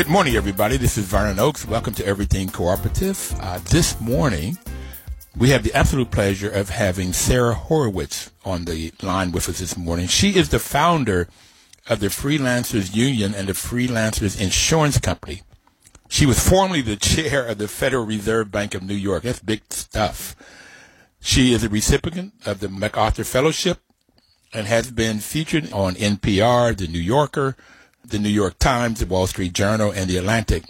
Good morning, everybody. This is Vernon Oakes. Welcome to Everything Cooperative. Uh, this morning, we have the absolute pleasure of having Sara Horowitz on the line with us this morning. She is the founder of the Freelancers Union and the Freelancers Insurance Company. She was formerly the chair of the Federal Reserve Bank of New York. That's big stuff. She is a recipient of the MacArthur Fellowship and has been featured on NPR, The New Yorker, the New York Times, the Wall Street Journal, and the Atlantic.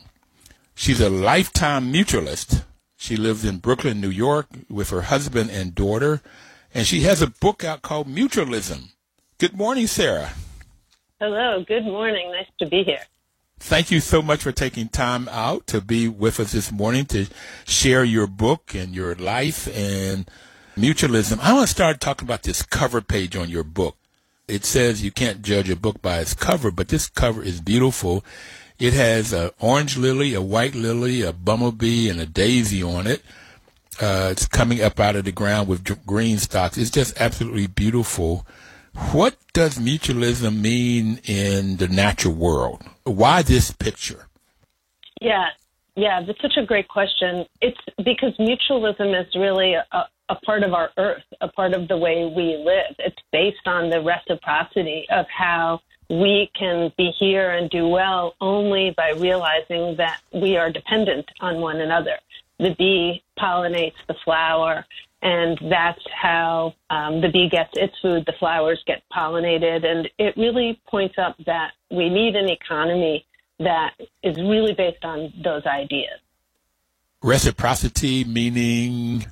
She's a lifetime mutualist. She lives in Brooklyn, New York with her husband and daughter, and she has a book out called Mutualism. Good morning, Sara. Hello, good morning. Nice to be here. Thank you so much for taking time out to be with us this morning to share your book and your life and mutualism. I want to start talking about this cover page on your book it says you can't judge a book by its cover, but this cover is beautiful. It has an orange lily, a white lily, a bumblebee, and a daisy on it. Uh, it's coming up out of the ground with green stalks. It's just absolutely beautiful. What does mutualism mean in the natural world? Why this picture? Yeah, yeah, that's such a great question. It's because mutualism is really a, a part of our earth, a part of the way we live. It's based on the reciprocity of how we can be here and do well only by realizing that we are dependent on one another. The bee pollinates the flower, and that's how um, the bee gets its food. The flowers get pollinated, and it really points up that we need an economy that is really based on those ideas. Reciprocity meaning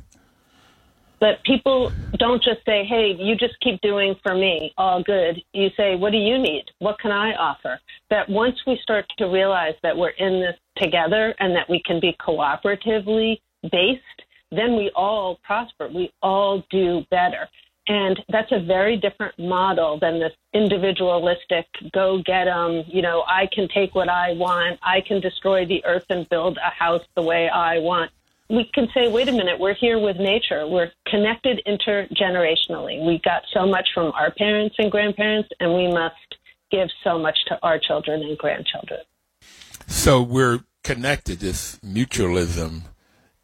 but people don't just say, hey, you just keep doing for me, all good. You say, what do you need? What can I offer? That once we start to realize that we're in this together and that we can be cooperatively based, then we all prosper. We all do better. And that's a very different model than this individualistic, go get them, you know, I can take what I want, I can destroy the earth and build a house the way I want we can say, wait a minute, we're here with nature. We're connected intergenerationally. We got so much from our parents and grandparents, and we must give so much to our children and grandchildren. So we're connected, this mutualism.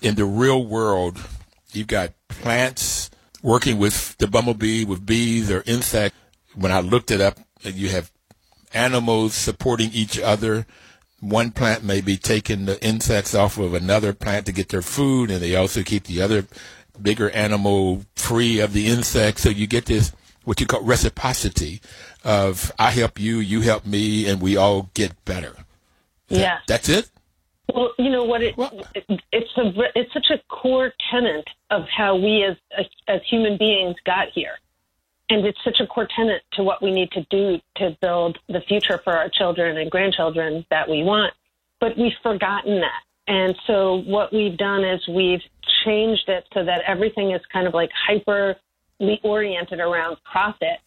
In the real world, you've got plants working with the bumblebee, with bees or insects. When I looked it up, you have animals supporting each other one plant may be taking the insects off of another plant to get their food, and they also keep the other bigger animal free of the insects. So you get this what you call reciprocity of I help you, you help me, and we all get better. yeah, that's it. Well, you know what? It, it, it's a it's such a core tenet of how we as as human beings got here. And it's such a core tenet to what we need to do to build the future for our children and grandchildren that we want. But we've forgotten that. And so what we've done is we've changed it so that everything is kind of like hyper oriented around profit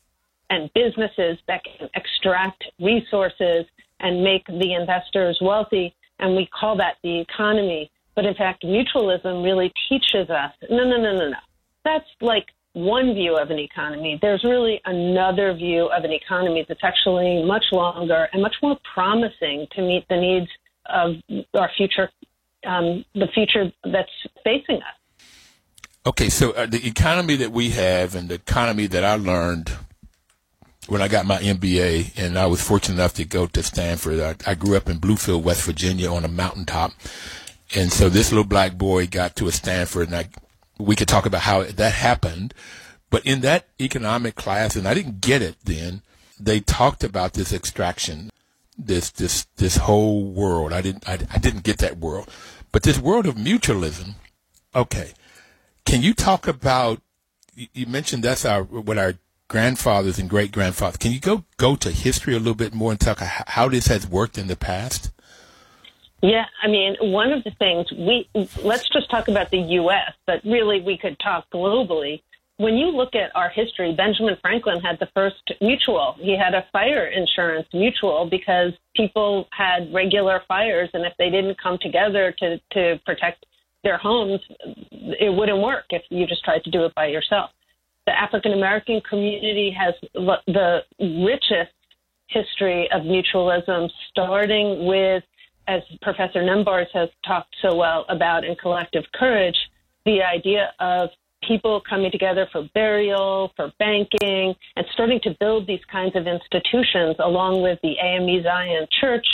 and businesses that can extract resources and make the investors wealthy. And we call that the economy. But in fact, mutualism really teaches us no, no, no, no, no. That's like one view of an economy. There's really another view of an economy that's actually much longer and much more promising to meet the needs of our future, um, the future that's facing us. Okay, so uh, the economy that we have and the economy that I learned when I got my MBA, and I was fortunate enough to go to Stanford. I, I grew up in Bluefield, West Virginia, on a mountaintop, and so this little black boy got to a Stanford, and I we could talk about how that happened. But in that economic class, and I didn't get it then, they talked about this extraction. this this this whole world. I didn't I, I didn't get that world, but this world of mutualism. Okay, can you talk about? You mentioned that's our what our grandfathers and great grandfathers. Can you go go to history a little bit more and talk how this has worked in the past? Yeah, I mean, one of the things we let's just talk about the U.S., but really we could talk globally. When you look at our history, Benjamin Franklin had the first mutual. He had a fire insurance mutual because people had regular fires, and if they didn't come together to to protect their homes, it wouldn't work if you just tried to do it by yourself. The African American community has the richest history of mutualism, starting with as Professor Nembhard has talked so well about in Collective Courage, the idea of people coming together for burial, for banking, and starting to build these kinds of institutions along with the AME Zion Church.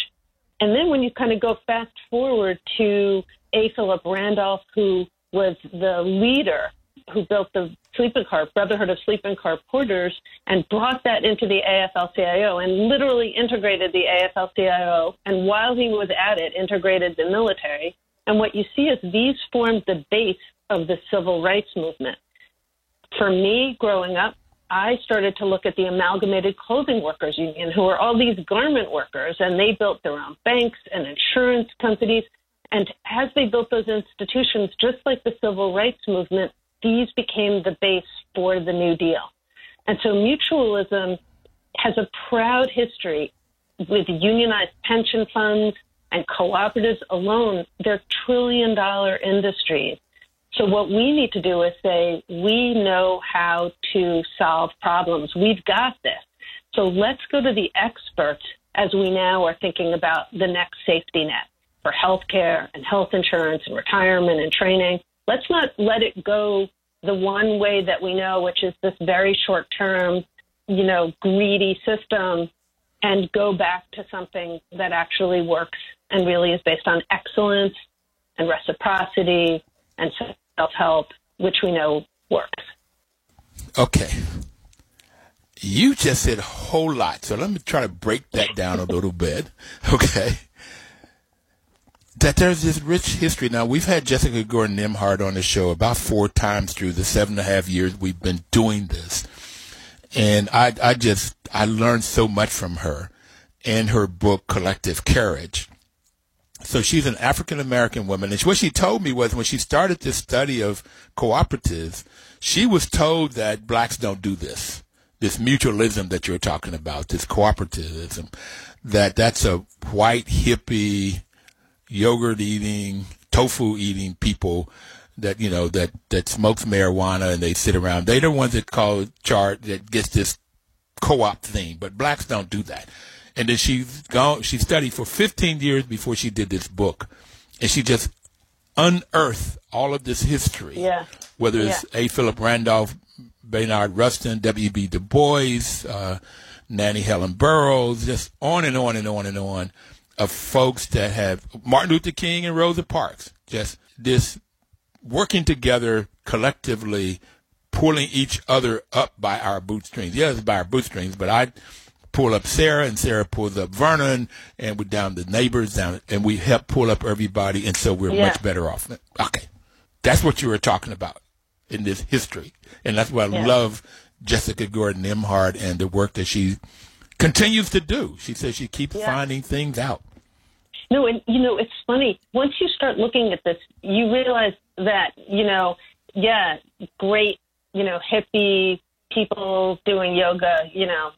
And then when you kind of go fast forward to A. Philip Randolph, who was the leader who built the sleeping car, Brotherhood of Sleeping Car Porters, and brought that into the AFL-CIO and literally integrated the AFL-CIO. And while he was at it, integrated the military. And what you see is these formed the base of the civil rights movement. For me, growing up, I started to look at the Amalgamated Clothing Workers Union, who are all these garment workers, and they built their own banks and insurance companies. And as they built those institutions, just like the civil rights movement, these became the base for the New Deal. And so mutualism has a proud history with unionized pension funds and cooperatives alone. They're trillion dollar industries. So what we need to do is say, we know how to solve problems. We've got this. So let's go to the experts as we now are thinking about the next safety net for healthcare and health insurance and retirement and training let's not let it go the one way that we know, which is this very short term, you know, greedy system, and go back to something that actually works and really is based on excellence and reciprocity and self help, which we know works. Okay. You just said a whole lot. So let me try to break that down a little bit. Okay that there's this rich history. Now, we've had Jessica Gordon Nembhard on the show about four times through the seven and a half years we've been doing this. And I, I just, I learned so much from her and her book, Collective Courage. So she's an African American woman. And what she told me was when she started this study of cooperatives, she was told that blacks don't do this. This mutualism that you're talking about, this cooperativism, that that's a white hippie, yogurt eating, tofu eating people that you know that that smokes marijuana and they sit around. They're the ones that call chart that gets this co-op thing, but blacks don't do that. And then she's gone. She studied for 15 years before she did this book, and she just unearthed all of this history. Yeah. Whether it's yeah. A. Philip Randolph, Bayard Rustin, W. B. Du Bois, uh, Nannie Helen Burroughs, just on and on and on and on of folks that have Martin Luther King and Rosa Parks, just this working together collectively, pulling each other up by our bootstrings. Yes, by our bootstrings, but I pull up Sara and Sara pulls up Vernon and we're down the neighbors down and we help pull up everybody and so we're yeah. much better off. Okay. That's what you were talking about in this history. And that's why I yeah. love Jessica Gordon Nembhard and the work that she continues to do. She says she keeps yeah. finding things out. No, and you know, it's funny. Once you start looking at this, you realize that, you know, yeah, great, you know, hippie people doing yoga, you know,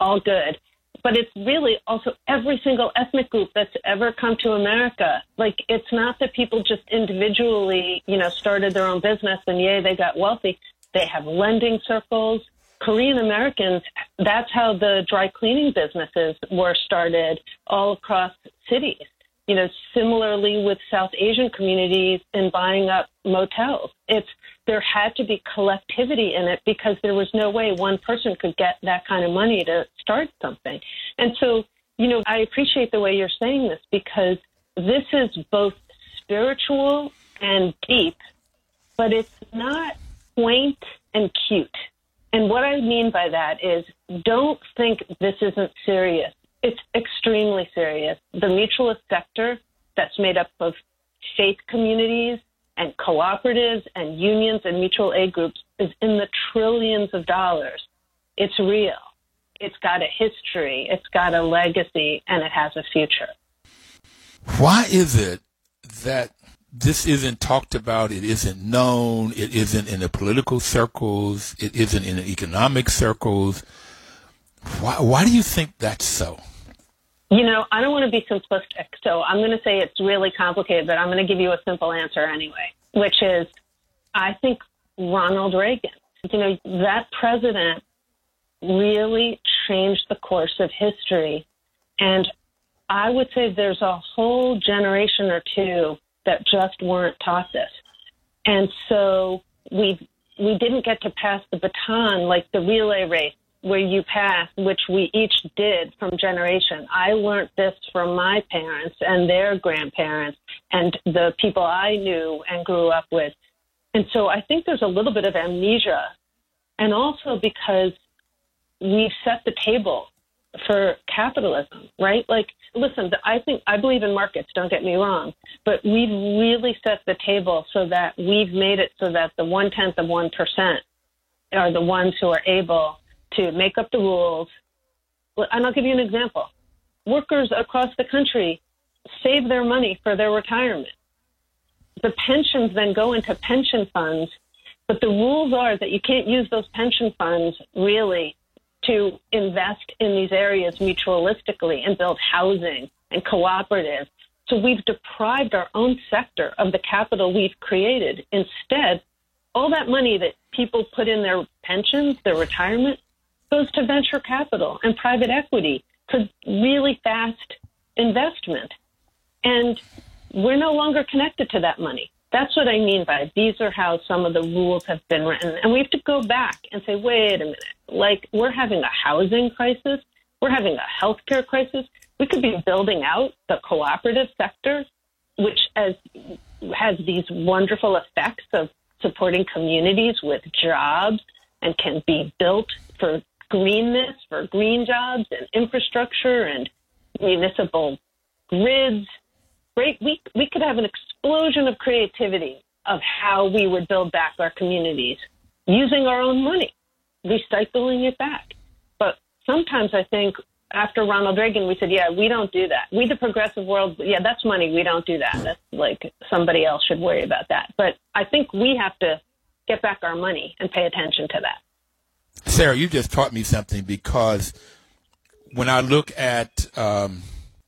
all good. But it's really also every single ethnic group that's ever come to America. Like, it's not that people just individually, you know, started their own business and yay, they got wealthy. They have lending circles. Korean Americans, that's how the dry cleaning businesses were started all across cities. You know, similarly with South Asian communities in buying up motels. It's there had to be collectivity in it because there was no way one person could get that kind of money to start something. And so, you know, I appreciate the way you're saying this because this is both spiritual and deep, but it's not quaint and cute. And what I mean by that is don't think this isn't serious. It's extremely serious. The mutualist sector that's made up of faith communities and cooperatives and unions and mutual aid groups is in the trillions of dollars. It's real. It's got a history, it's got a legacy, and it has a future. Why is it that this isn't talked about, it isn't known, it isn't in the political circles, it isn't in the economic circles? Why, why do you think that's so? You know, I don't want to be simplistic, so I'm going to say it's really complicated, but I'm going to give you a simple answer anyway, which is I think Ronald Reagan, you know, that president really changed the course of history. And I would say there's a whole generation or two that just weren't taught this. And so we we didn't get to pass the baton like the relay race where you pass, which we each did from generation. I learned this from my parents and their grandparents and the people I knew and grew up with. And so I think there's a little bit of amnesia. And also because we've set the table for capitalism, right? Like, listen, I think I believe in markets, don't get me wrong, but we've really set the table so that we've made it so that the one tenth of 1% are the ones who are able to make up the rules. And I'll give you an example. Workers across the country save their money for their retirement. The pensions then go into pension funds, but the rules are that you can't use those pension funds really to invest in these areas mutualistically and build housing and cooperative. So we've deprived our own sector of the capital we've created. Instead, all that money that people put in their pensions, their retirement, goes to venture capital and private equity for really fast investment. And we're no longer connected to that money. That's what I mean by these are how some of the rules have been written. And we have to go back and say, wait a minute, like we're having a housing crisis, we're having a healthcare crisis. We could be building out the cooperative sector, which as, has these wonderful effects of supporting communities with jobs and can be built for greenness, for green jobs and infrastructure and municipal grids. Great we we could have an explosion of creativity of how we would build back our communities using our own money, recycling it back. But sometimes I think after Ronald Reagan, we said, yeah, we don't do that. We, the progressive world, yeah, that's money. We don't do that. That's like somebody else should worry about that. But I think we have to get back our money and pay attention to that. Sara, you just taught me something because when I look at um,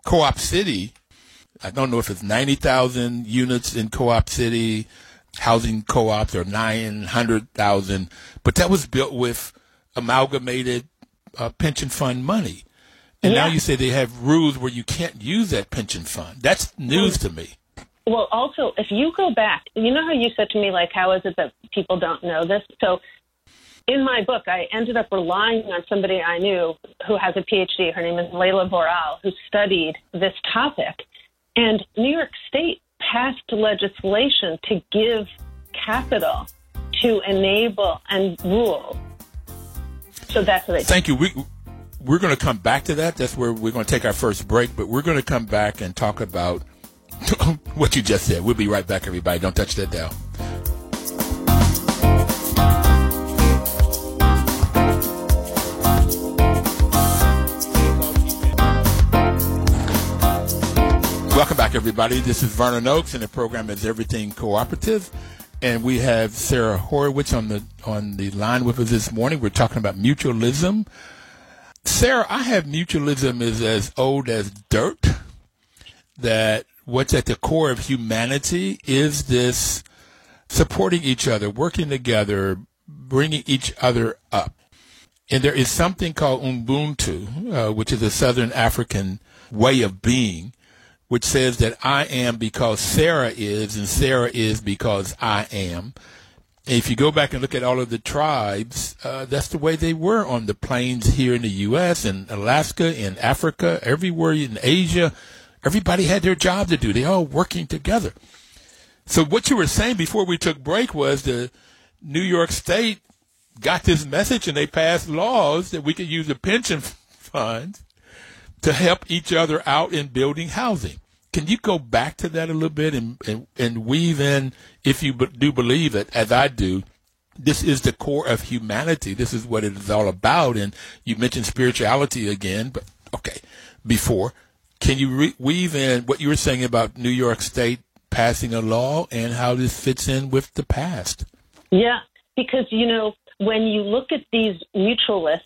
Co-op City, I don't know if it's 90,000 units in Co-op City, housing co-ops or 900,000, but that was built with amalgamated uh, pension fund money. And yeah. now you say they have rules where you can't use that pension fund. That's news to me. Well, also, if you go back, you know how you said to me, like, how is it that people don't know this? So in my book, I ended up relying on somebody I knew who has a PhD. Her name is Leila Boral, who studied this topic. And New York State passed legislation to give capital to enable and rule. So that's what they Thank you. We, we're going to come back to that. That's where we're going to take our first break, but we're going to come back and talk about what you just said. We'll be right back, everybody. Don't touch that dial. Welcome back, everybody. This is Vernon Oakes, and the program is Everything Cooperative. And we have Sara Horowitz on the on the line with us this morning. We're talking about mutualism. Sara, I have mutualism is as old as dirt. That what's at the core of humanity is this supporting each other, working together, bringing each other up. And there is something called Ubuntu, uh, which is a Southern African way of being which says that I am because Sara is, and Sara is because I am. If you go back and look at all of the tribes, uh, that's the way they were on the plains here in the U.S. and Alaska, in Africa, everywhere in Asia. Everybody had their job to do. They all working together. So what you were saying before we took break was the New York State got this message and they passed laws that we could use the pension funds to help each other out in building housing. Can you go back to that a little bit and, and, and weave in, if you do believe it, as I do, this is the core of humanity. This is what it is all about. And you mentioned spirituality again, but okay, before. Can you re- weave in what you were saying about New York State passing a law and how this fits in with the past? Yeah, because, you know, when you look at these mutualists,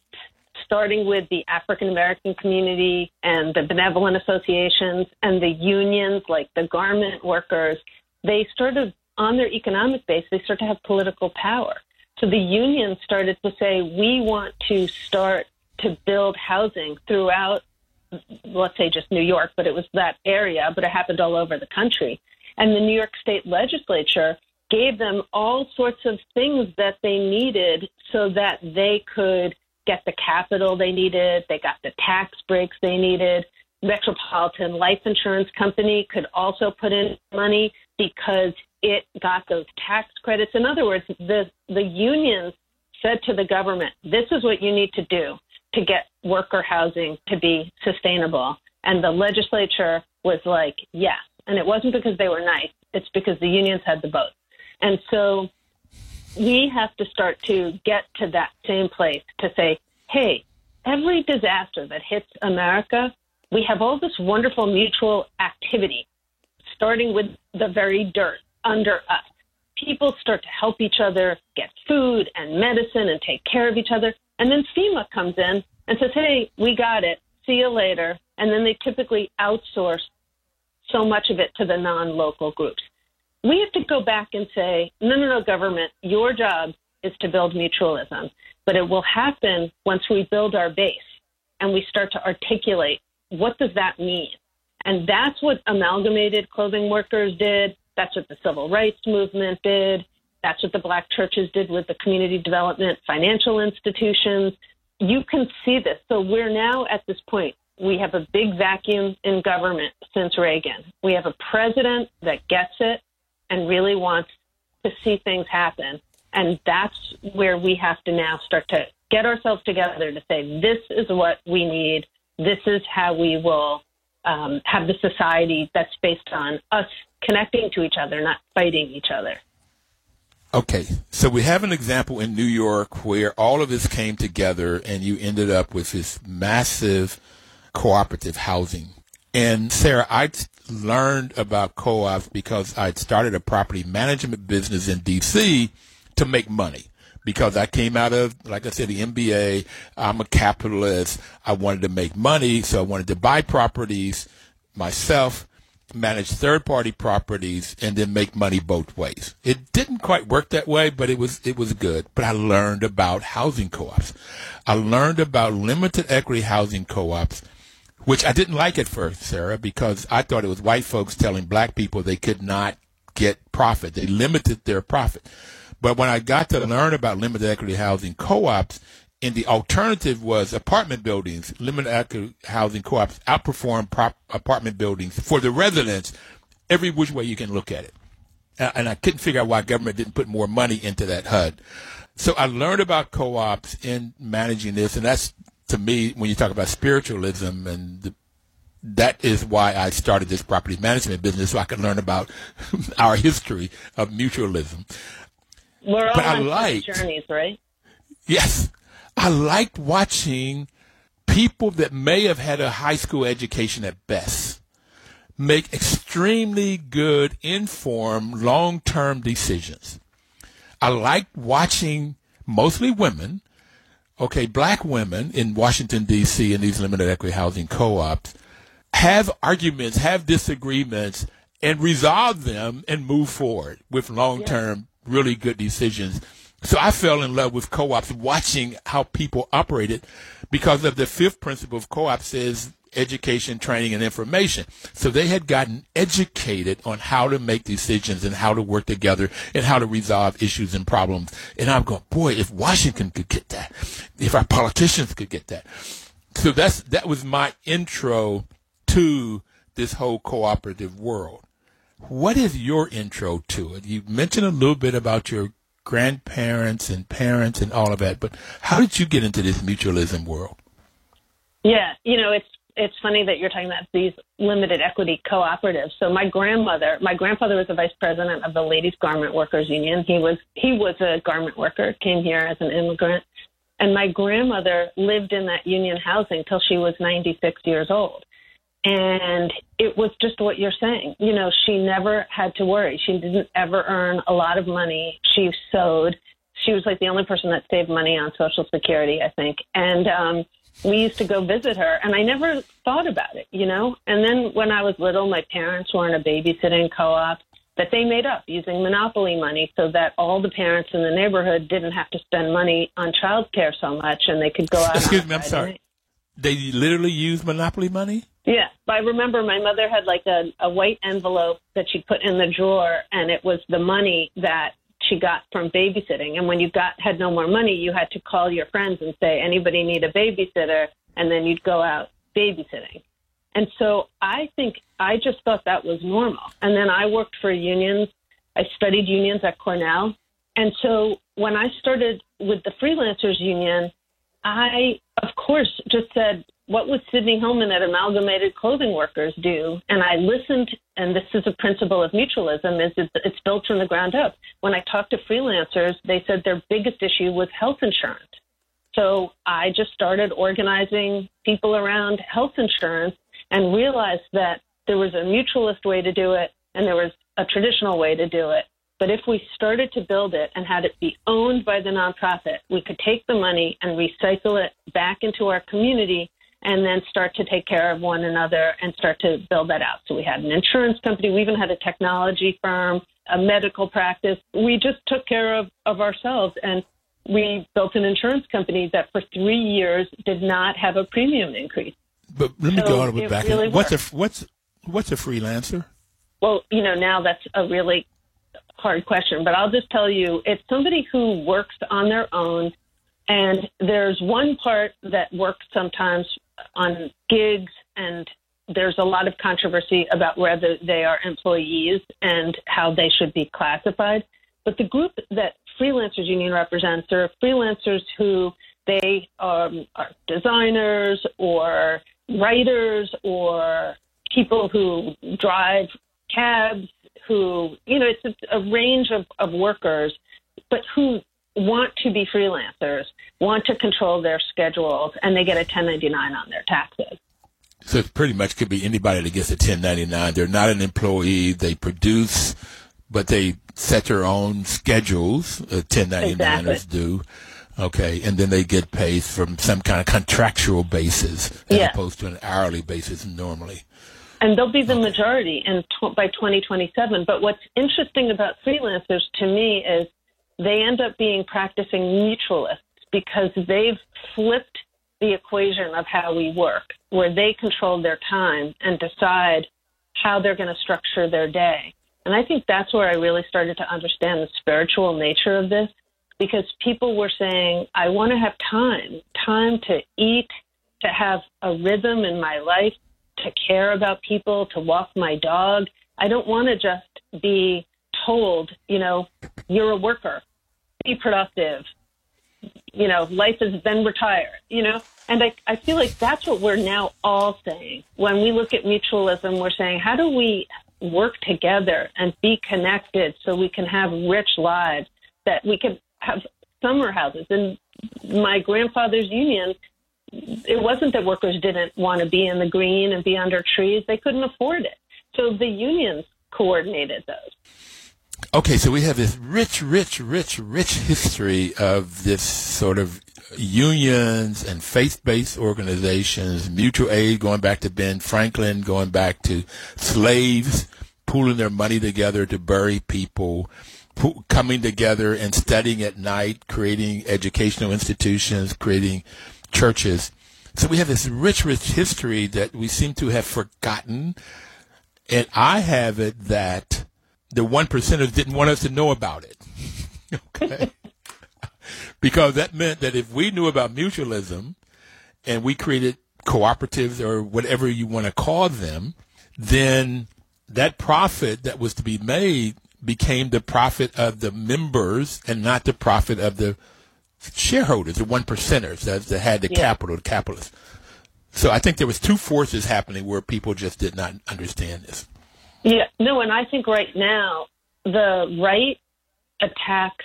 starting with the African American community and the benevolent associations and the unions like the garment workers, they sort of, on their economic base, they start to have political power. So the unions started to say, we want to start to build housing throughout, let's say just New York, but it was that area, but it happened all over the country. And the New York State legislature gave them all sorts of things that they needed so that they could get the capital they needed. They got the tax breaks they needed. Metropolitan Life Insurance Company could also put in money because it got those tax credits. In other words, the the unions said to the government, "This is what you need to do to get worker housing to be sustainable." And the legislature was like, "Yes." And it wasn't because they were nice; it's because the unions had the vote. And so we have to start to get to that same place to say, hey, every disaster that hits America, we have all this wonderful mutual activity, starting with the very dirt under us. People start to help each other get food and medicine and take care of each other. And then FEMA comes in and says, hey, we got it. See you later. And then they typically outsource so much of it to the non local groups we have to go back and say, no, no, no, government, your job is to build mutualism. But it will happen once we build our base and we start to articulate what does that mean? And that's what amalgamated clothing workers did. That's what the civil rights movement did. That's what the black churches did with the community development financial institutions. You can see this. So we're now at this point. We have a big vacuum in government since Reagan. We have a president that gets it and really wants to see things happen. And that's where we have to now start to get ourselves together to say, this is what we need. This is how we will um, have the society that's based on us connecting to each other, not fighting each other. Okay, so we have an example in New York where all of this came together and you ended up with this massive cooperative housing and Sara, I learned about co-ops because I'd started a property management business in DC to make money because I came out of, like I said, the MBA. I'm a capitalist. I wanted to make money, so I wanted to buy properties myself, manage third-party properties, and then make money both ways. It didn't quite work that way, but it was it was good. But I learned about housing co-ops. I learned about limited equity housing co-ops which I didn't like at first, Sara, because I thought it was white folks telling black people they could not get profit. They limited their profit. But when I got to learn about limited equity housing co-ops, and the alternative was apartment buildings, limited equity housing co-ops outperform prop apartment buildings for the residents every which way you can look at it. And I couldn't figure out why government didn't put more money into that HUD. So I learned about co-ops in managing this, and that's to me, when you talk about spiritualism, and the, that is why I started this property management business, so I could learn about our history of mutualism. We're all but on I liked, journeys, right? Yes, I liked watching people that may have had a high school education at best make extremely good, informed, long-term decisions. I liked watching mostly women okay, black women in Washington, D.C., in these limited equity housing co ops have arguments, have disagreements, and resolve them and move forward with long term, yeah. really good decisions. So I fell in love with co ops, watching how people operated because of the fifth principle of co ops is education, training, and information. So they had gotten educated on how to make decisions and how to work together and how to resolve issues and problems. And I'm going, boy, if Washington could get that, if our politicians could get that. So that's, that was my intro to this whole cooperative world. What is your intro to it? You mentioned a little bit about your grandparents and parents and all of that, but how did you get into this mutualism world? Yeah, you know, it's it's funny that you're talking about these limited equity cooperatives. So my grandmother, my grandfather was the vice president of the Ladies Garment Workers Union. He was he was a garment worker, came here as an immigrant, and my grandmother lived in that union housing till she was 96 years old. And it was just what you're saying. You know, she never had to worry. She didn't ever earn a lot of money. She sewed. She was like the only person that saved money on Social Security, I think. And um, we used to go visit her, and I never thought about it, you know. And then when I was little, my parents were in a babysitting co-op that they made up using monopoly money, so that all the parents in the neighborhood didn't have to spend money on childcare so much, and they could go out. Excuse me, I'm sorry. They literally use monopoly money. Yeah, I remember my mother had like a, a white envelope that she put in the drawer, and it was the money that she got from babysitting. And when you got had no more money, you had to call your friends and say, "Anybody need a babysitter?" And then you'd go out babysitting. And so I think I just thought that was normal. And then I worked for unions. I studied unions at Cornell. And so when I started with the freelancers union, I of course just said, what would Sidney Hillman at Amalgamated Clothing Workers do? And I listened, and this is a principle of mutualism, is it's built from the ground up. When I talked to freelancers, they said their biggest issue was health insurance. So I just started organizing people around health insurance and realized that there was a mutualist way to do it and there was a traditional way to do it. But if we started to build it and had it be owned by the nonprofit, we could take the money and recycle it back into our community and then start to take care of one another and start to build that out. So we had an insurance company, we even had a technology firm, a medical practice. We just took care of, of ourselves and we built an insurance company that for three years did not have a premium increase. But let me so go on a bit back. Really what's a what's what's a freelancer? Well, you know, now that's a really hard question, but I'll just tell you, it's somebody who works on their own, and there's one part that works sometimes on gigs and there's a lot of controversy about whether they are employees and how they should be classified. But the group that Freelancers Union represents are freelancers who they um, are designers or writers or people who drive cabs, who, you know, it's a, a range of, of workers, but who want to be freelancers, want to control their schedules, and they get a 1099 on their taxes. So it pretty much could be anybody that gets a 1099. They're not an employee. They produce, but they set their own schedules. Uh, 1099ers exactly. do. Okay, and then they get paid from some kind of contractual basis as yeah. opposed to an hourly basis normally. And they'll be the okay. majority in tw- by 2027. But what's interesting about freelancers to me is they end up being practicing mutualists because they've flipped the equation of how we work, where they control their time and decide how they're going to structure their day. And I think that's where I really started to understand the spiritual nature of this because people were saying, I want to have time, time to eat, to have a rhythm in my life, to care about people, to walk my dog. I don't want to just be told, you know, you're a worker be productive. You know, life is then retire, you know? And I, I feel like that's what we're now all saying. When we look at mutualism, we're saying, how do we work together and be connected so we can have rich lives, that we can have summer houses? In my grandfather's union, it wasn't that workers didn't want to be in the green and be under trees, they couldn't afford it. So the unions coordinated those. Okay, so we have this rich, rich, rich, rich history of this sort of unions and faith-based organizations, mutual aid going back to Ben Franklin, going back to slaves pooling their money together to bury people, coming together and studying at night, creating educational institutions, creating churches. So we have this rich, rich history that we seem to have forgotten. And I have it that the one percenters didn't want us to know about it. okay. because that meant that if we knew about mutualism and we created cooperatives or whatever you want to call them, then that profit that was to be made became the profit of the members and not the profit of the shareholders, the one percenters that, that had the yeah. capital, the capitalists. So I think there was two forces happening where people just did not understand this. Yeah, no, and I think right now the right attacks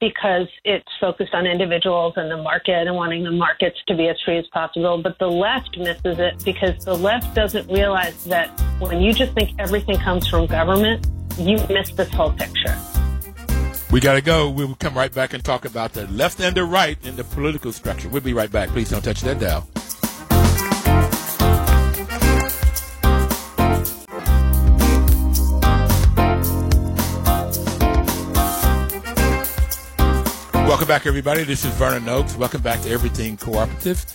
because it's focused on individuals and the market and wanting the markets to be as free as possible. But the left misses it because the left doesn't realize that when you just think everything comes from government, you miss this whole picture. We got to go. We will come right back and talk about the left and the right in the political structure. We'll be right back. Please don't touch that dial. Welcome back, everybody. This is Vernon Oakes. Welcome back to Everything Cooperative.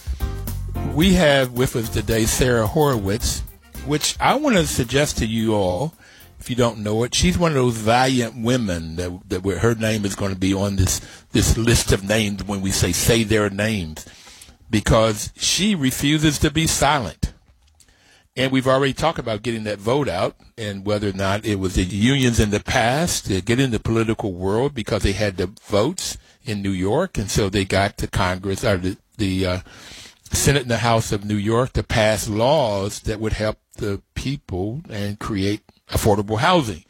We have with us today Sara Horowitz, which I want to suggest to you all, if you don't know it, she's one of those valiant women that, that her name is going to be on this, this list of names when we say say their names, because she refuses to be silent. And we've already talked about getting that vote out and whether or not it was the unions in the past to get in the political world because they had the votes in New York, and so they got to Congress or the, the uh, Senate and the House of New York to pass laws that would help the people and create affordable housing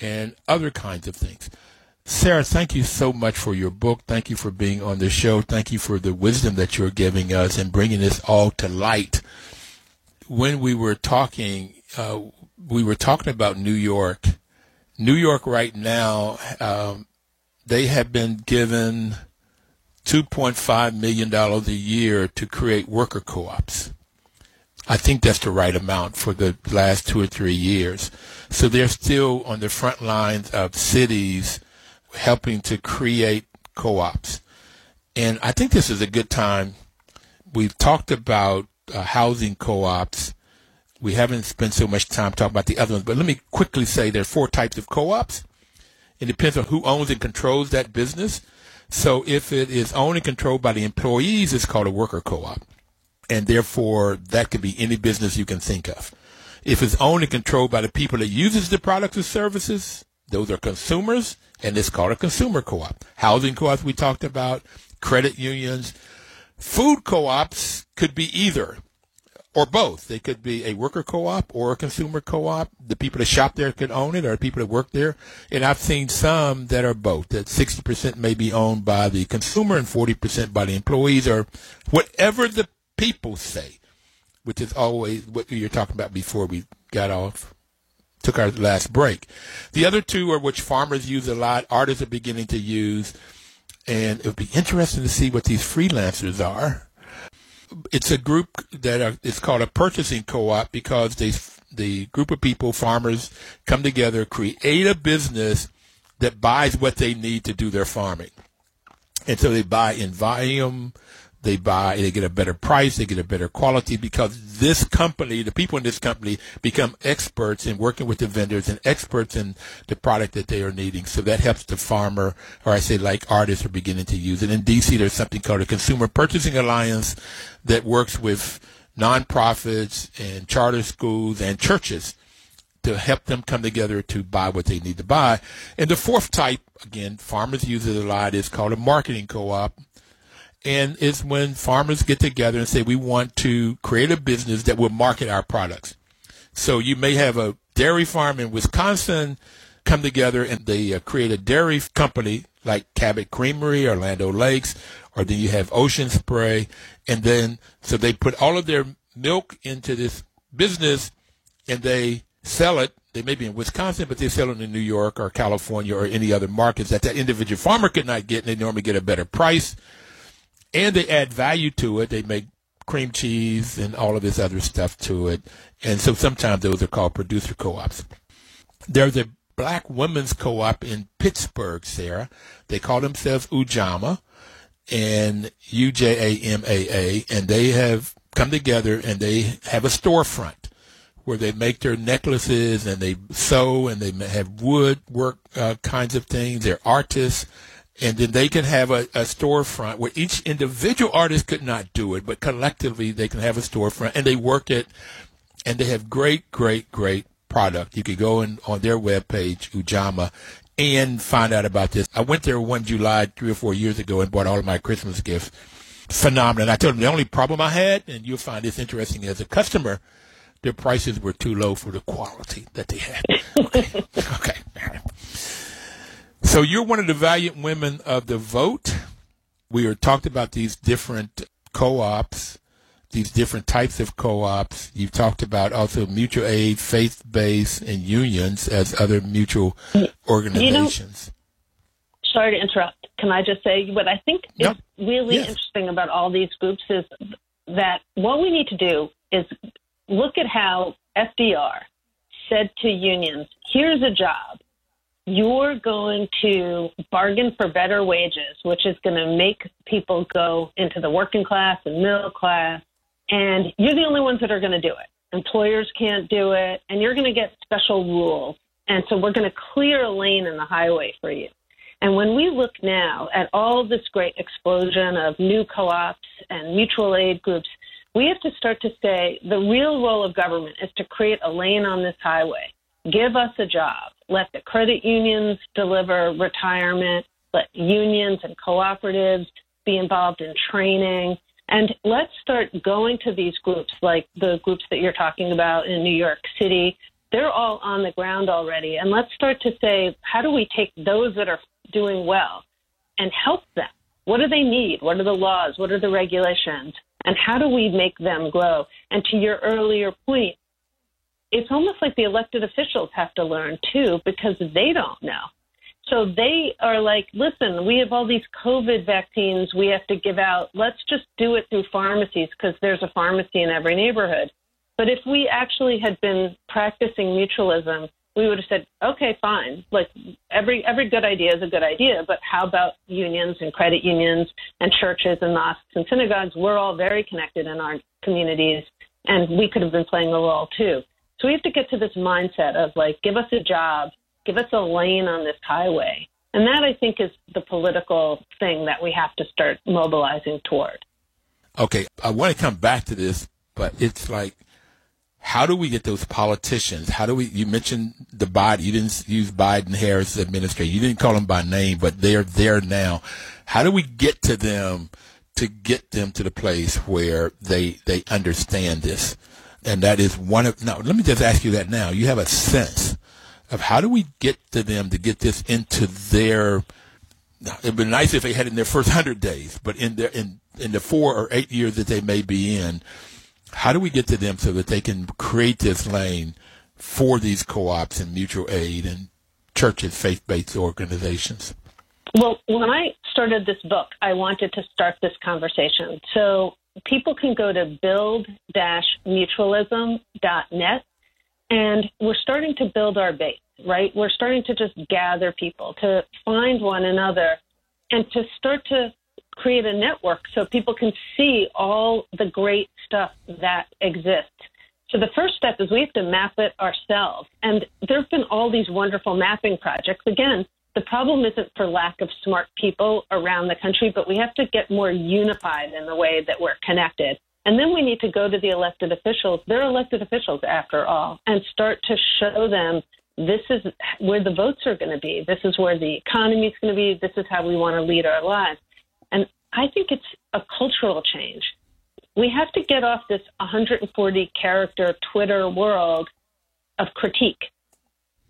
and other kinds of things. Sara, thank you so much for your book. Thank you for being on the show. Thank you for the wisdom that you're giving us and bringing this all to light. When we were talking, uh, we were talking about New York. New York right now um, they have been given $2.5 million a year to create worker co-ops. I think that's the right amount for the last two or three years. So they're still on the front lines of cities helping to create co-ops. And I think this is a good time. We've talked about uh, housing co-ops. We haven't spent so much time talking about the other ones, but let me quickly say there are four types of co-ops. It depends on who owns and controls that business. So if it is owned and controlled by the employees, it's called a worker co-op. And therefore, that could be any business you can think of. If it's owned and controlled by the people that uses the products or services, those are consumers, and it's called a consumer co-op. Housing co-ops we talked about, credit unions. Food co-ops could be either or both. They could be a worker co-op or a consumer co-op. The people that shop there could own it, or the people that work there. And I've seen some that are both. That 60% may be owned by the consumer and 40% by the employees, or whatever the people say, which is always what you're talking about before we got off. Took our last break. The other two are which farmers use a lot, artists are beginning to use, and it would be interesting to see what these freelancers are it's a group that are, it's called a purchasing co-op because they the group of people, farmers, come together, create a business that buys what they need to do their farming, and so they buy in volume, they buy, they get a better price, they get a better quality because this company, the people in this company become experts in working with the vendors and experts in the product that they are needing. So that helps the farmer, or I say like artists are beginning to use it. In DC, there's something called a Consumer Purchasing Alliance that works with nonprofits and charter schools and churches to help them come together to buy what they need to buy. And the fourth type, again, farmers use it a lot, is called a marketing co-op and it's when farmers get together and say we want to create a business that will market our products. So you may have a dairy farm in Wisconsin come together and they uh, create a dairy company like Cabot Creamery or Land O'Lakes, or then you have Ocean Spray, and then so they put all of their milk into this business and they sell it. They may be in Wisconsin, but they sell it in New York or California or any other markets that that individual farmer could not get, and they normally get a better price and they add value to it. They make cream cheese and all of this other stuff to it. And so sometimes those are called producer co-ops. There's a black women's co-op in Pittsburgh, Sara. They call themselves Ujamaa and U-J-A-M-A-A, and they have come together and they have a storefront where they make their necklaces and they sew and they have woodwork uh, kinds of things. They're artists and then they can have a, a storefront where each individual artist could not do it, but collectively they can have a storefront and they work it, and they have great, great, great product. You could go in on their webpage, Ujamaa, and find out about this. I went there one July three or four years ago and bought all of my Christmas gifts. phenomenal. I told them the only problem I had, and you'll find this interesting as a customer, their prices were too low for the quality that they had. Okay. okay. So you're one of the valiant women of the vote. We are talked about these different co-ops, these different types of co-ops. You've talked about also mutual aid, faith-based, and unions as other mutual organizations. You know, sorry to interrupt. Can I just say what I think is really yes. interesting about all these groups is that what we need to do is look at how FDR said to unions, here's a job. You're going to bargain for better wages, which is going to make people go into the working class and middle class. And you're the only ones that are going to do it. Employers can't do it. And you're going to get special rules. And so we're going to clear a lane in the highway for you. And when we look now at all this great explosion of new co ops and mutual aid groups, we have to start to say the real role of government is to create a lane on this highway. Give us a job. Let the credit unions deliver retirement. Let unions and cooperatives be involved in training. And let's start going to these groups like the groups that you're talking about in New York City. They're all on the ground already. And let's start to say, how do we take those that are doing well and help them? What do they need? What are the laws? What are the regulations? and how do we make them grow? And to your earlier point, it's almost like the elected officials have to learn too because they don't know. So they are like, listen, we have all these COVID vaccines we have to give out. Let's just do it through pharmacies because there's a pharmacy in every neighborhood. But if we actually had been practicing mutualism we would have said, okay, fine. Like every every good idea is a good idea, but how about unions and credit unions and churches and mosques and synagogues? We're all very connected in our communities, and we could have been playing a role too. So we have to get to this mindset of like, give us a job, give us a lane on this highway, and that I think is the political thing that we have to start mobilizing toward. Okay, I want to come back to this, but it's like how do we get those politicians? How do we? You mentioned the Biden. You didn't use Biden Harris administration. You didn't call them by name, but they're there now. How do we get to them to get them to the place where they they understand this? And that is one of. Now, let me just ask you that now. You have a sense of how do we get to them to get this into their. It'd be nice if they had in their first hundred days, but in their in in the four or eight years that they may be in how do we get to them so that they can create this lane for these co-ops and mutual aid and churches, faith-based organizations? Well, when I started this book, I wanted to start this conversation. So people can go to build-mutualism.net and we're starting to build our base, right? We're starting to just gather people to find one another and to start to create a network so people can see all the great stuff that exists. So the first step is we have to map it ourselves. And there have been all these wonderful mapping projects. Again, the problem isn't for lack of smart people around the country, but we have to get more unified in the way that we're connected. And then we need to go to the elected officials. They're elected officials after all, and start to show them this is where the votes are going to be. This is where the economy is going to be. This is how we want to lead our lives. And I think it's a cultural change. We have to get off this 140 character Twitter world of critique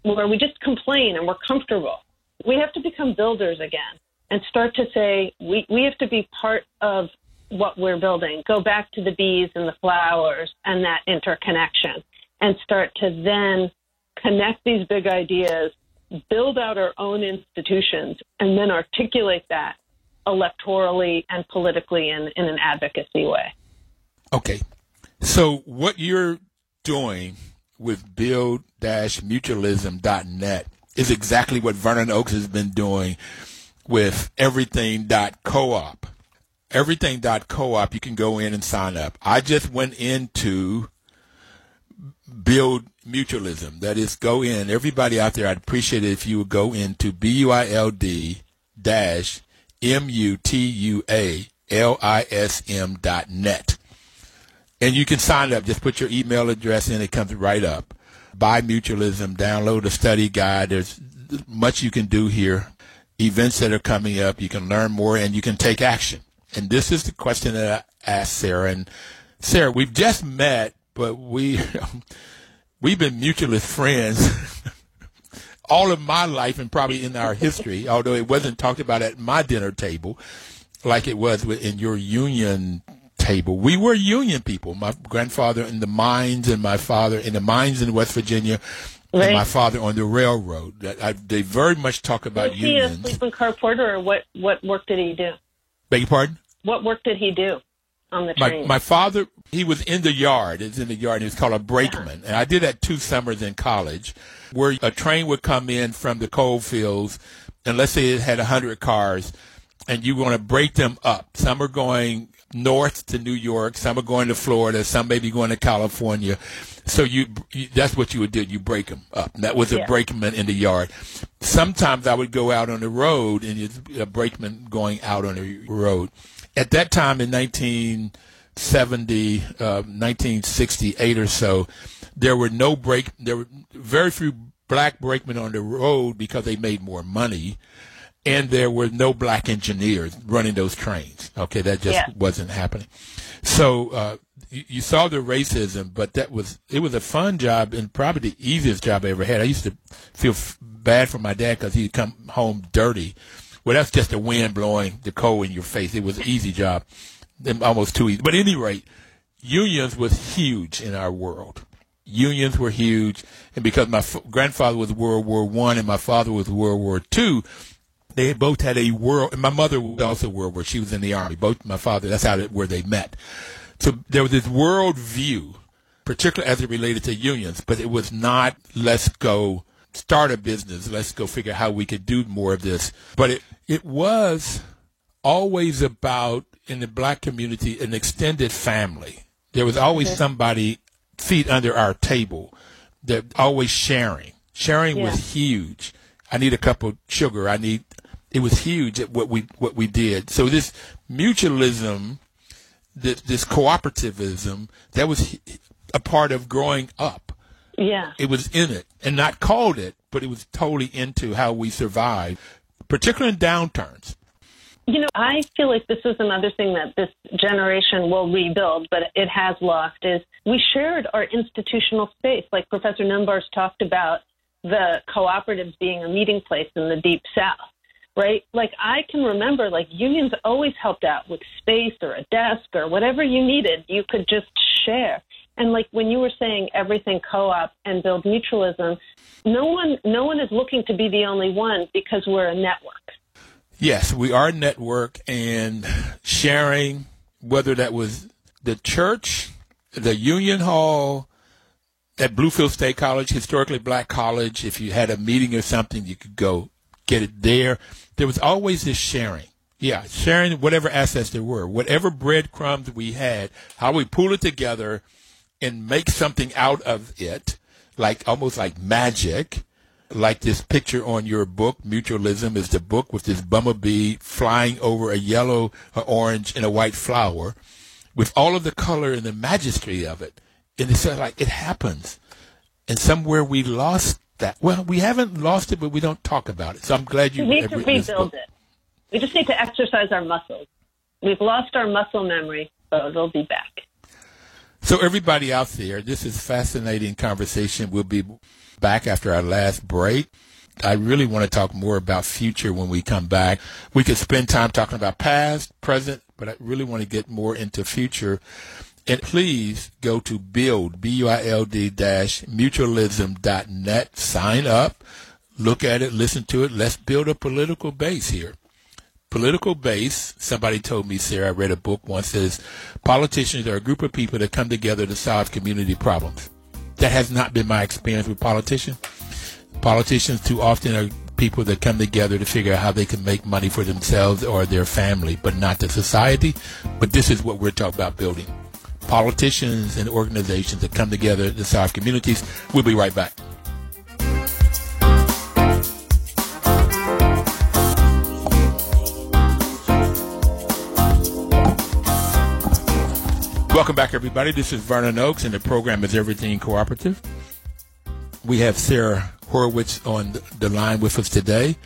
where we just complain and we're comfortable. We have to become builders again and start to say we, we have to be part of what we're building. Go back to the bees and the flowers and that interconnection and start to then connect these big ideas, build out our own institutions, and then articulate that electorally and politically in, in an advocacy way. Okay. So what you're doing with build-mutualism.net is exactly what Vernon Oakes has been doing with everything.coop. Everything.coop, you can go in and sign up. I just went into Build Mutualism. That is, go in. Everybody out there, I'd appreciate it if you would go into B-U-I-L-D dash M-U-T-U-A-L-I-S-M dot net. And you can sign up. Just put your email address in. It comes right up. Buy Mutualism. Download a study guide. There's much you can do here. Events that are coming up. You can learn more and you can take action. And this is the question that I asked Sara. And Sara, we've just met, but we we've been mutualist friends all of my life and probably in our history, although it wasn't talked about at my dinner table like it was in your union table. We were union people. My grandfather in the mines and my father in the mines in West Virginia. Right. And my father on the railroad. I, they very much talk about was unions. Was he a sleeping car porter, or what? What work did he do? Beg your pardon? What work did he do on the train? My, my father, he was in the yard. It's in the yard. He was called a brakeman, yeah. and I did that two summers in college, where a train would come in from the coal fields, and let's say it had a hundred cars, and you want to break them up. Some are going north to New York, some are going to Florida, some may be going to California. So you, you that's what you would do. You break them up. That was a yeah. brakeman in the yard. Sometimes I would go out on the road and it's a brakeman going out on the road. At that time in 1970, uh, 1968 or so, there were no break. There were very few black brakemen on the road because they made more money and there were no black engineers running those trains. Okay, that just yeah. wasn't happening. So uh, you, you, saw the racism, but that was it was a fun job and probably the easiest job I ever had. I used to feel f- bad for my dad because he'd come home dirty. Well, that's just the wind blowing the coal in your face. It was an easy job, almost too easy. But at any rate, unions was huge in our world. Unions were huge, and because my f- grandfather was World War One and my father was World War Two, they both had a world. And my mother was also World War. She was in the army. Both my father. That's how it, where they met. So there was this world view, particularly as it related to unions. But it was not let's go start a business. Let's go figure out how we could do more of this. But it it was always about in the black community an extended family. There was always okay. somebody feet under our table that always sharing. Sharing yeah. was huge. I need a cup of sugar. I need it was huge at what we what we did. So this mutualism, this, this cooperativism, that was a part of growing up. Yeah, it was in it, and not called it, but it was totally into how we survive, particularly in downturns. You know, I feel like this is another thing that this generation will rebuild, but it has lost is we shared our institutional space. Like Professor Nembhard talked about the cooperatives being a meeting place in the deep south right? Like I can remember like unions always helped out with space or a desk or whatever you needed, you could just share. And like when you were saying everything co-op and build mutualism, no one no one is looking to be the only one because we're a network. Yes, we are a network and sharing whether that was the church, the union hall, at Bluefield State College, historically black college, if you had a meeting or something, you could go get it there there was always this sharing. Yeah, sharing whatever assets there were, whatever breadcrumbs we had, how we pull it together and make something out of it, like almost like magic. Like this picture on your book, Mutualism is the book with this bumblebee flying over a yellow, a orange, and a white flower with all of the color and the majesty of it. And it's like it happens. And somewhere we lost that. Well, we haven't lost it, but we don't talk about it. So I'm glad you. We need to rebuild it. We just need to exercise our muscles. We've lost our muscle memory, but it'll be back. So everybody out there, this is fascinating conversation. We'll be back after our last break. I really want to talk more about future when we come back. We could spend time talking about past, present, but I really want to get more into future. And please go to build, B-U-I-L-D dash mutualism.net. Sign up, look at it, listen to it. Let's build a political base here. Political base, somebody told me, Sara, I read a book once, says politicians are a group of people that come together to solve community problems. That has not been my experience with politicians. Politicians too often are people that come together to figure out how they can make money for themselves or their family, but not the society. But this is what we're talking about building politicians and organizations that come together to serve communities. We'll be right back. Welcome back, everybody. This is Vernon Oakes, and the program is Everything Cooperative. We have Sara Horowitz on the line with us today,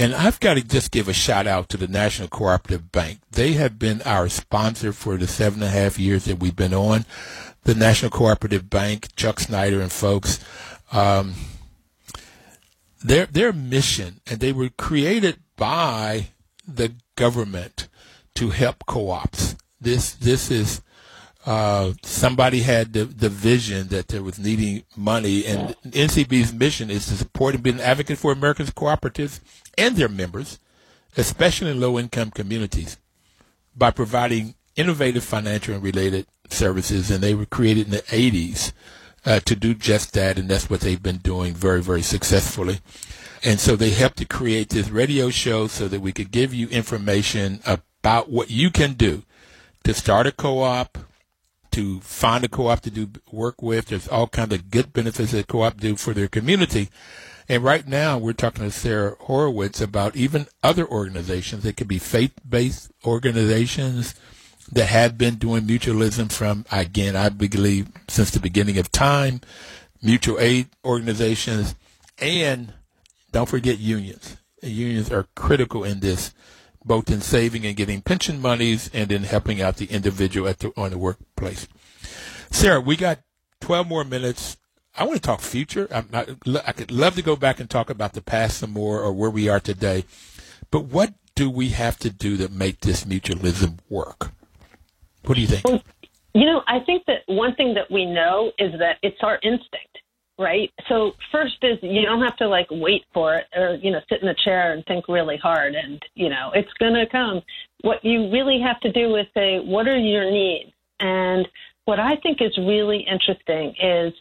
And I've got to just give a shout out to the National Cooperative Bank. They have been our sponsor for the seven and a half years that we've been on. The National Cooperative Bank, Chuck Snyder and folks, um, their their mission, and they were created by the government to help co-ops. This this is uh, somebody had the, the vision that there was needing money, and NCB's mission is to support and be an advocate for America's cooperatives and their members, especially in low-income communities, by providing innovative financial and related services. And they were created in the 80s uh, to do just that, and that's what they've been doing very, very successfully. And so they helped to create this radio show so that we could give you information about what you can do to start a co-op, to find a co-op to do work with. There's all kinds of good benefits that co-op do for their community. And right now we're talking to Sara Horowitz about even other organizations. They could be faith-based organizations that have been doing mutualism from, again, I believe since the beginning of time, mutual aid organizations, and don't forget unions. Unions are critical in this both in saving and getting pension monies and in helping out the individual at the, on the workplace. Sara, we got 12 more minutes. I want to talk future. Not, i could love to go back and talk about the past some more or where we are today. But what do we have to do to make this mutualism work? What do you think? Well, you know, I think that one thing that we know is that it's our instinct right? So first is you don't have to like wait for it or you know sit in a chair and think really hard and you know it's going to come. What you really have to do is say what are your needs? And what I think is really interesting is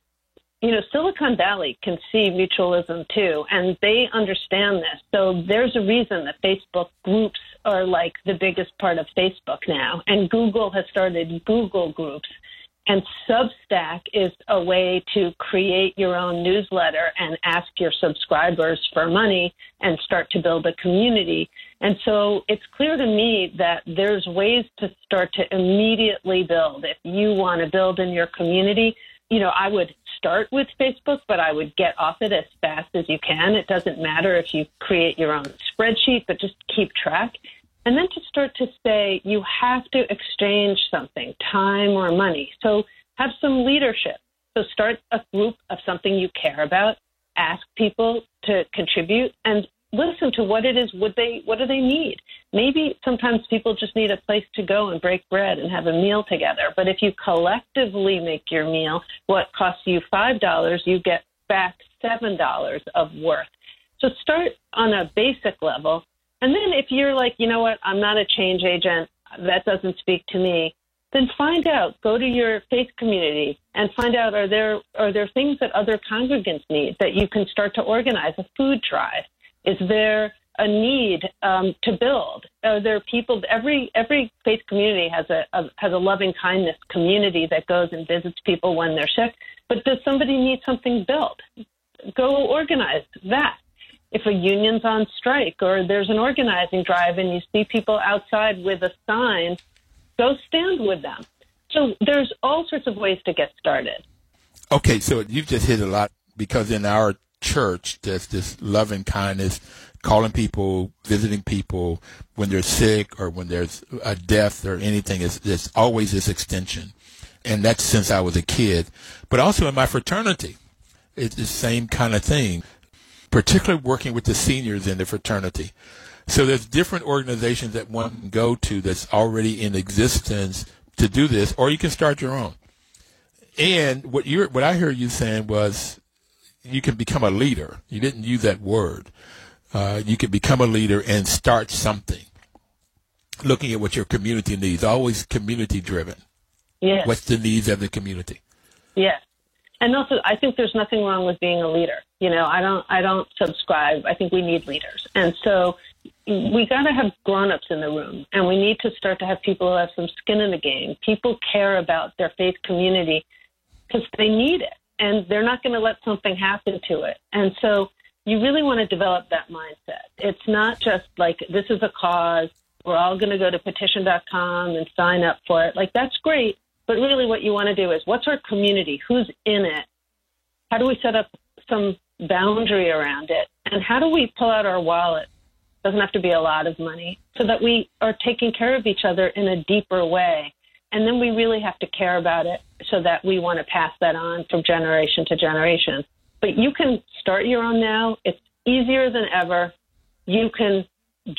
you know Silicon Valley can see mutualism too and they understand this. So there's a reason that Facebook groups are like the biggest part of Facebook now and Google has started Google groups and Substack is a way to create your own newsletter and ask your subscribers for money and start to build a community. And so it's clear to me that there's ways to start to immediately build. If you want to build in your community, you know, I would start with Facebook, but I would get off it as fast as you can. It doesn't matter if you create your own spreadsheet, but just keep track. And then to start to say you have to exchange something, time or money. So have some leadership. So start a group of something you care about, ask people to contribute and listen to what it is would they what do they need maybe sometimes people just need a place to go and break bread and have a meal together but if you collectively make your meal what costs you five dollars you get back seven dollars of worth so start on a basic level and then if you're like, you know what, I'm not a change agent, that doesn't speak to me, then find out. Go to your faith community and find out are there are there things that other congregants need that you can start to organize a food drive? Is there a need um, to build? Are there people? Every every faith community has a, a has a loving kindness community that goes and visits people when they're sick. But does somebody need something built? Go organize that if a union's on strike or there's an organizing drive and you see people outside with a sign, go stand with them. So there's all sorts of ways to get started. Okay, so you've just hit a lot because in our church, there's this loving kindness, calling people, visiting people when they're sick or when there's a death or anything. It's, there's always this extension. And that's since I was a kid. But also in my fraternity, it's the same kind of thing particularly working with the seniors in the fraternity. So there's different organizations that one can go to that's already in existence to do this, or you can start your own. And what you what I heard you saying was you can become a leader. You didn't use that word. Uh, you can become a leader and start something. Looking at what your community needs, always community driven. Yes. What's the needs of the community? Yes. And also, I think there's nothing wrong with being a leader. You know, I don't, I don't subscribe. I think we need leaders, and so we got to have grown-ups in the room, and we need to start to have people who have some skin in the game. People care about their faith community because they need it, and they're not going to let something happen to it. And so, you really want to develop that mindset. It's not just like this is a cause. We're all going to go to petition.com and sign up for it. Like that's great, but really, what you want to do is what's our community? Who's in it? How do we set up some boundary around it? And how do we pull out our wallet doesn't have to be a lot of money, so that we are taking care of each other in a deeper way. And then we really have to care about it so that we want to pass that on from generation to generation. But you can start your own now. It's easier than ever. You can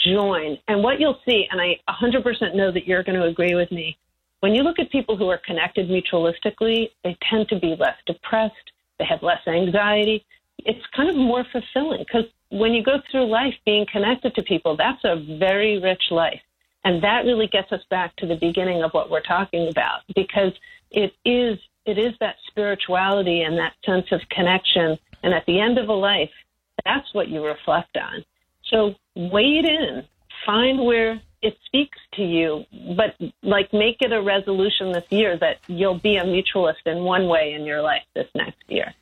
join. And what you'll see, and I 100% know that you're going to agree with me, when you look at people who are connected mutualistically, they tend to be less depressed, they have less anxiety. It's kind of more fulfilling because when you go through life being connected to people, that's a very rich life. And that really gets us back to the beginning of what we're talking about because it is it is that spirituality and that sense of connection. And at the end of a life, that's what you reflect on. So wade in, find where it speaks to you, but like make it a resolution this year that you'll be a mutualist in one way in your life this next year.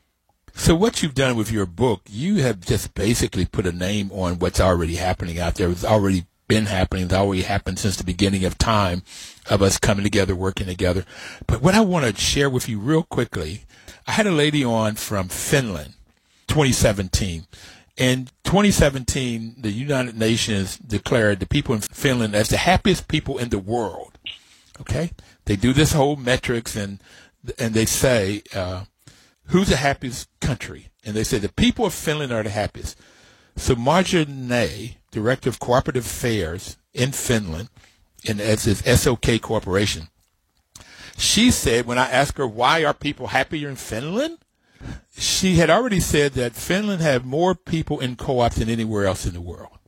So what you've done with your book, you have just basically put a name on what's already happening out there. It's already been happening. It's already happened since the beginning of time of us coming together, working together. But what I want to share with you real quickly, I had a lady on from Finland, 2017. In 2017, the United Nations declared the people in Finland as the happiest people in the world. Okay, they do this whole metrics and and they say uh, who's the happiest country, and they say the people of Finland are the happiest. So Marja Ney, director of cooperative affairs in Finland, and as his SOK Corporation, she said when I asked her why are people happier in Finland, she had already said that Finland had more people in co-ops than anywhere else in the world.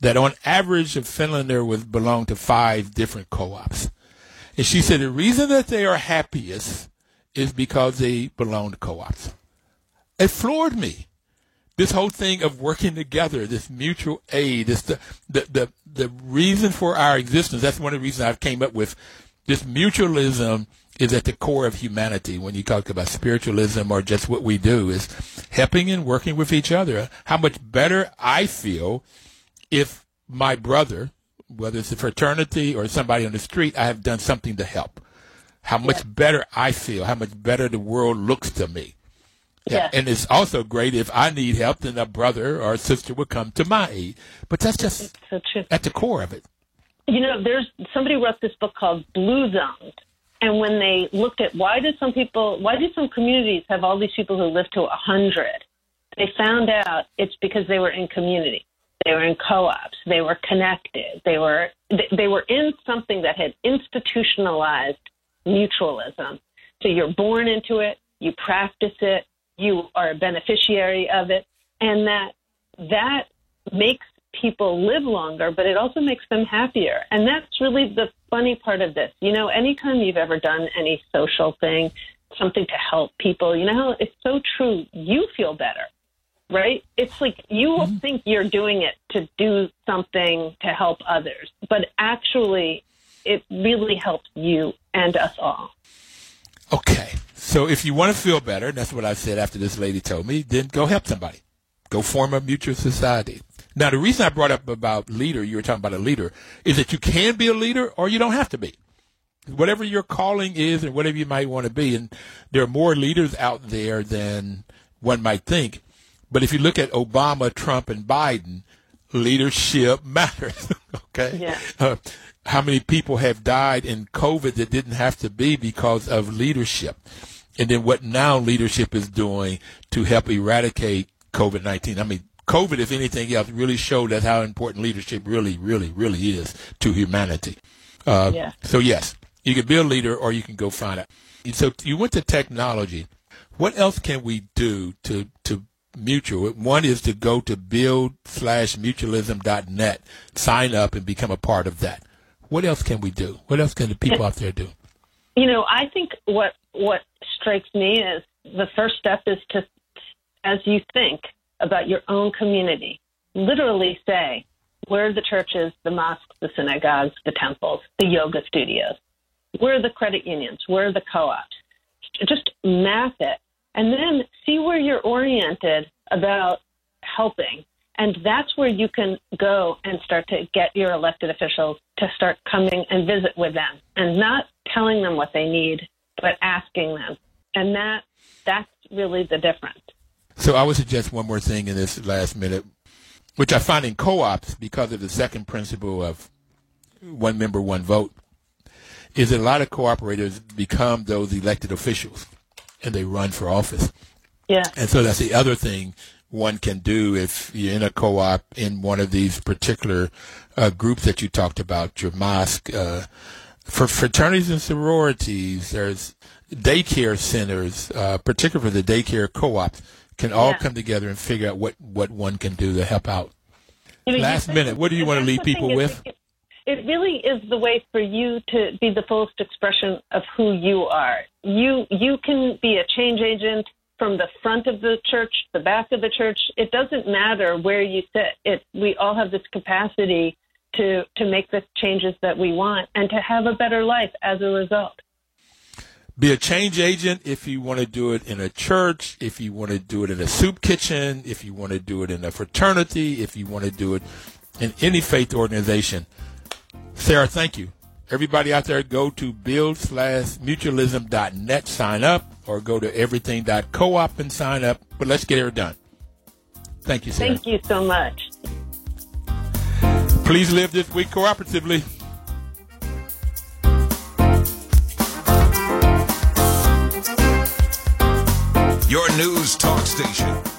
That on average, a Finlander would belong to five different co-ops. And she said the reason that they are happiest is because they belong to co-ops. It floored me. This whole thing of working together, this mutual aid, this the, the, the, the reason for our existence. That's one of the reasons I've came up with this mutualism is at the core of humanity when you talk about spiritualism or just what we do is helping and working with each other. How much better I feel if my brother, whether it's a fraternity or somebody on the street, I have done something to help. How much yeah. better I feel, how much better the world looks to me. Yeah. And it's also great if I need help, then a brother or a sister would come to my aid. But that's just so at the core of it. You know, there's somebody wrote this book called Blue Zones and when they looked at why did some people, why do some communities have all these people who live to a 100? They found out it's because they were in community. They were in co-ops. They were connected. They were they were in something that had institutionalized mutualism. So you're born into it. You practice it. You are a beneficiary of it, and that that makes people live longer, but it also makes them happier. And that's really the funny part of this. You know, anytime you've ever done any social thing, something to help people, you know, it's so true. You feel better, right? It's like you mm-hmm. think you're doing it to do something to help others, but actually, it really helps you and us all. Okay. So if you want to feel better, that's what I said after this lady told me, then go help somebody. Go form a mutual society. Now, the reason I brought up about leader, you were talking about a leader, is that you can be a leader or you don't have to be. Whatever your calling is and whatever you might want to be. And there are more leaders out there than one might think. But if you look at Obama, Trump, and Biden, leadership matters. okay? Yeah. Uh, how many people have died in COVID that didn't have to be because of leadership? And then what now leadership is doing to help eradicate COVID 19. I mean, COVID, if anything else, really showed us how important leadership really, really, really is to humanity. Uh, yeah. So yes, you can be a leader or you can go find out. So you went to technology. What else can we do to, to mutual? One is to go to build slash mutualism.net, sign up and become a part of that. What else can we do? What else can the people out there do? You know, I think what, what strikes me is the first step is to, as you think, about your own community. Literally say, where are the churches, the mosques, the synagogues, the temples, the yoga studios? Where are the credit unions? Where are the co ops? Just map it and then see where you're oriented about helping. And that's where you can go and start to get your elected officials to start coming and visit with them and not telling them what they need, but asking them. And that that's really the difference. So I would suggest one more thing in this last minute. which I find in co-ops because of the second principle of one member, one vote, is that a lot of cooperators become those elected officials and they run for office. Yeah. And so that's the other thing one can do if you're in a co-op in one of these particular uh, groups that you talked about, your mosque, uh, for fraternities and sororities, there's daycare centers, uh, particularly for the daycare co-ops, can all yeah. come together and figure out what, what one can do to help out. You know, Last minute, what do you want to leave people with? It, it really is the way for you to be the fullest expression of who you are. You you can be a change agent from the front of the church, the back of the church. It doesn't matter where you sit. It we all have this capacity to to make the changes that we want and to have a better life as a result. Be a change agent if you want to do it in a church, if you want to do it in a soup kitchen, if you want to do it in a fraternity, if you want to do it in any faith organization. Sara, thank you. Everybody out there, go to build slash mutualism.net, sign up, or go to everything.coop and sign up. But let's get it done. Thank you, Sara. Thank you so much. Please live this week cooperatively. Your news talk station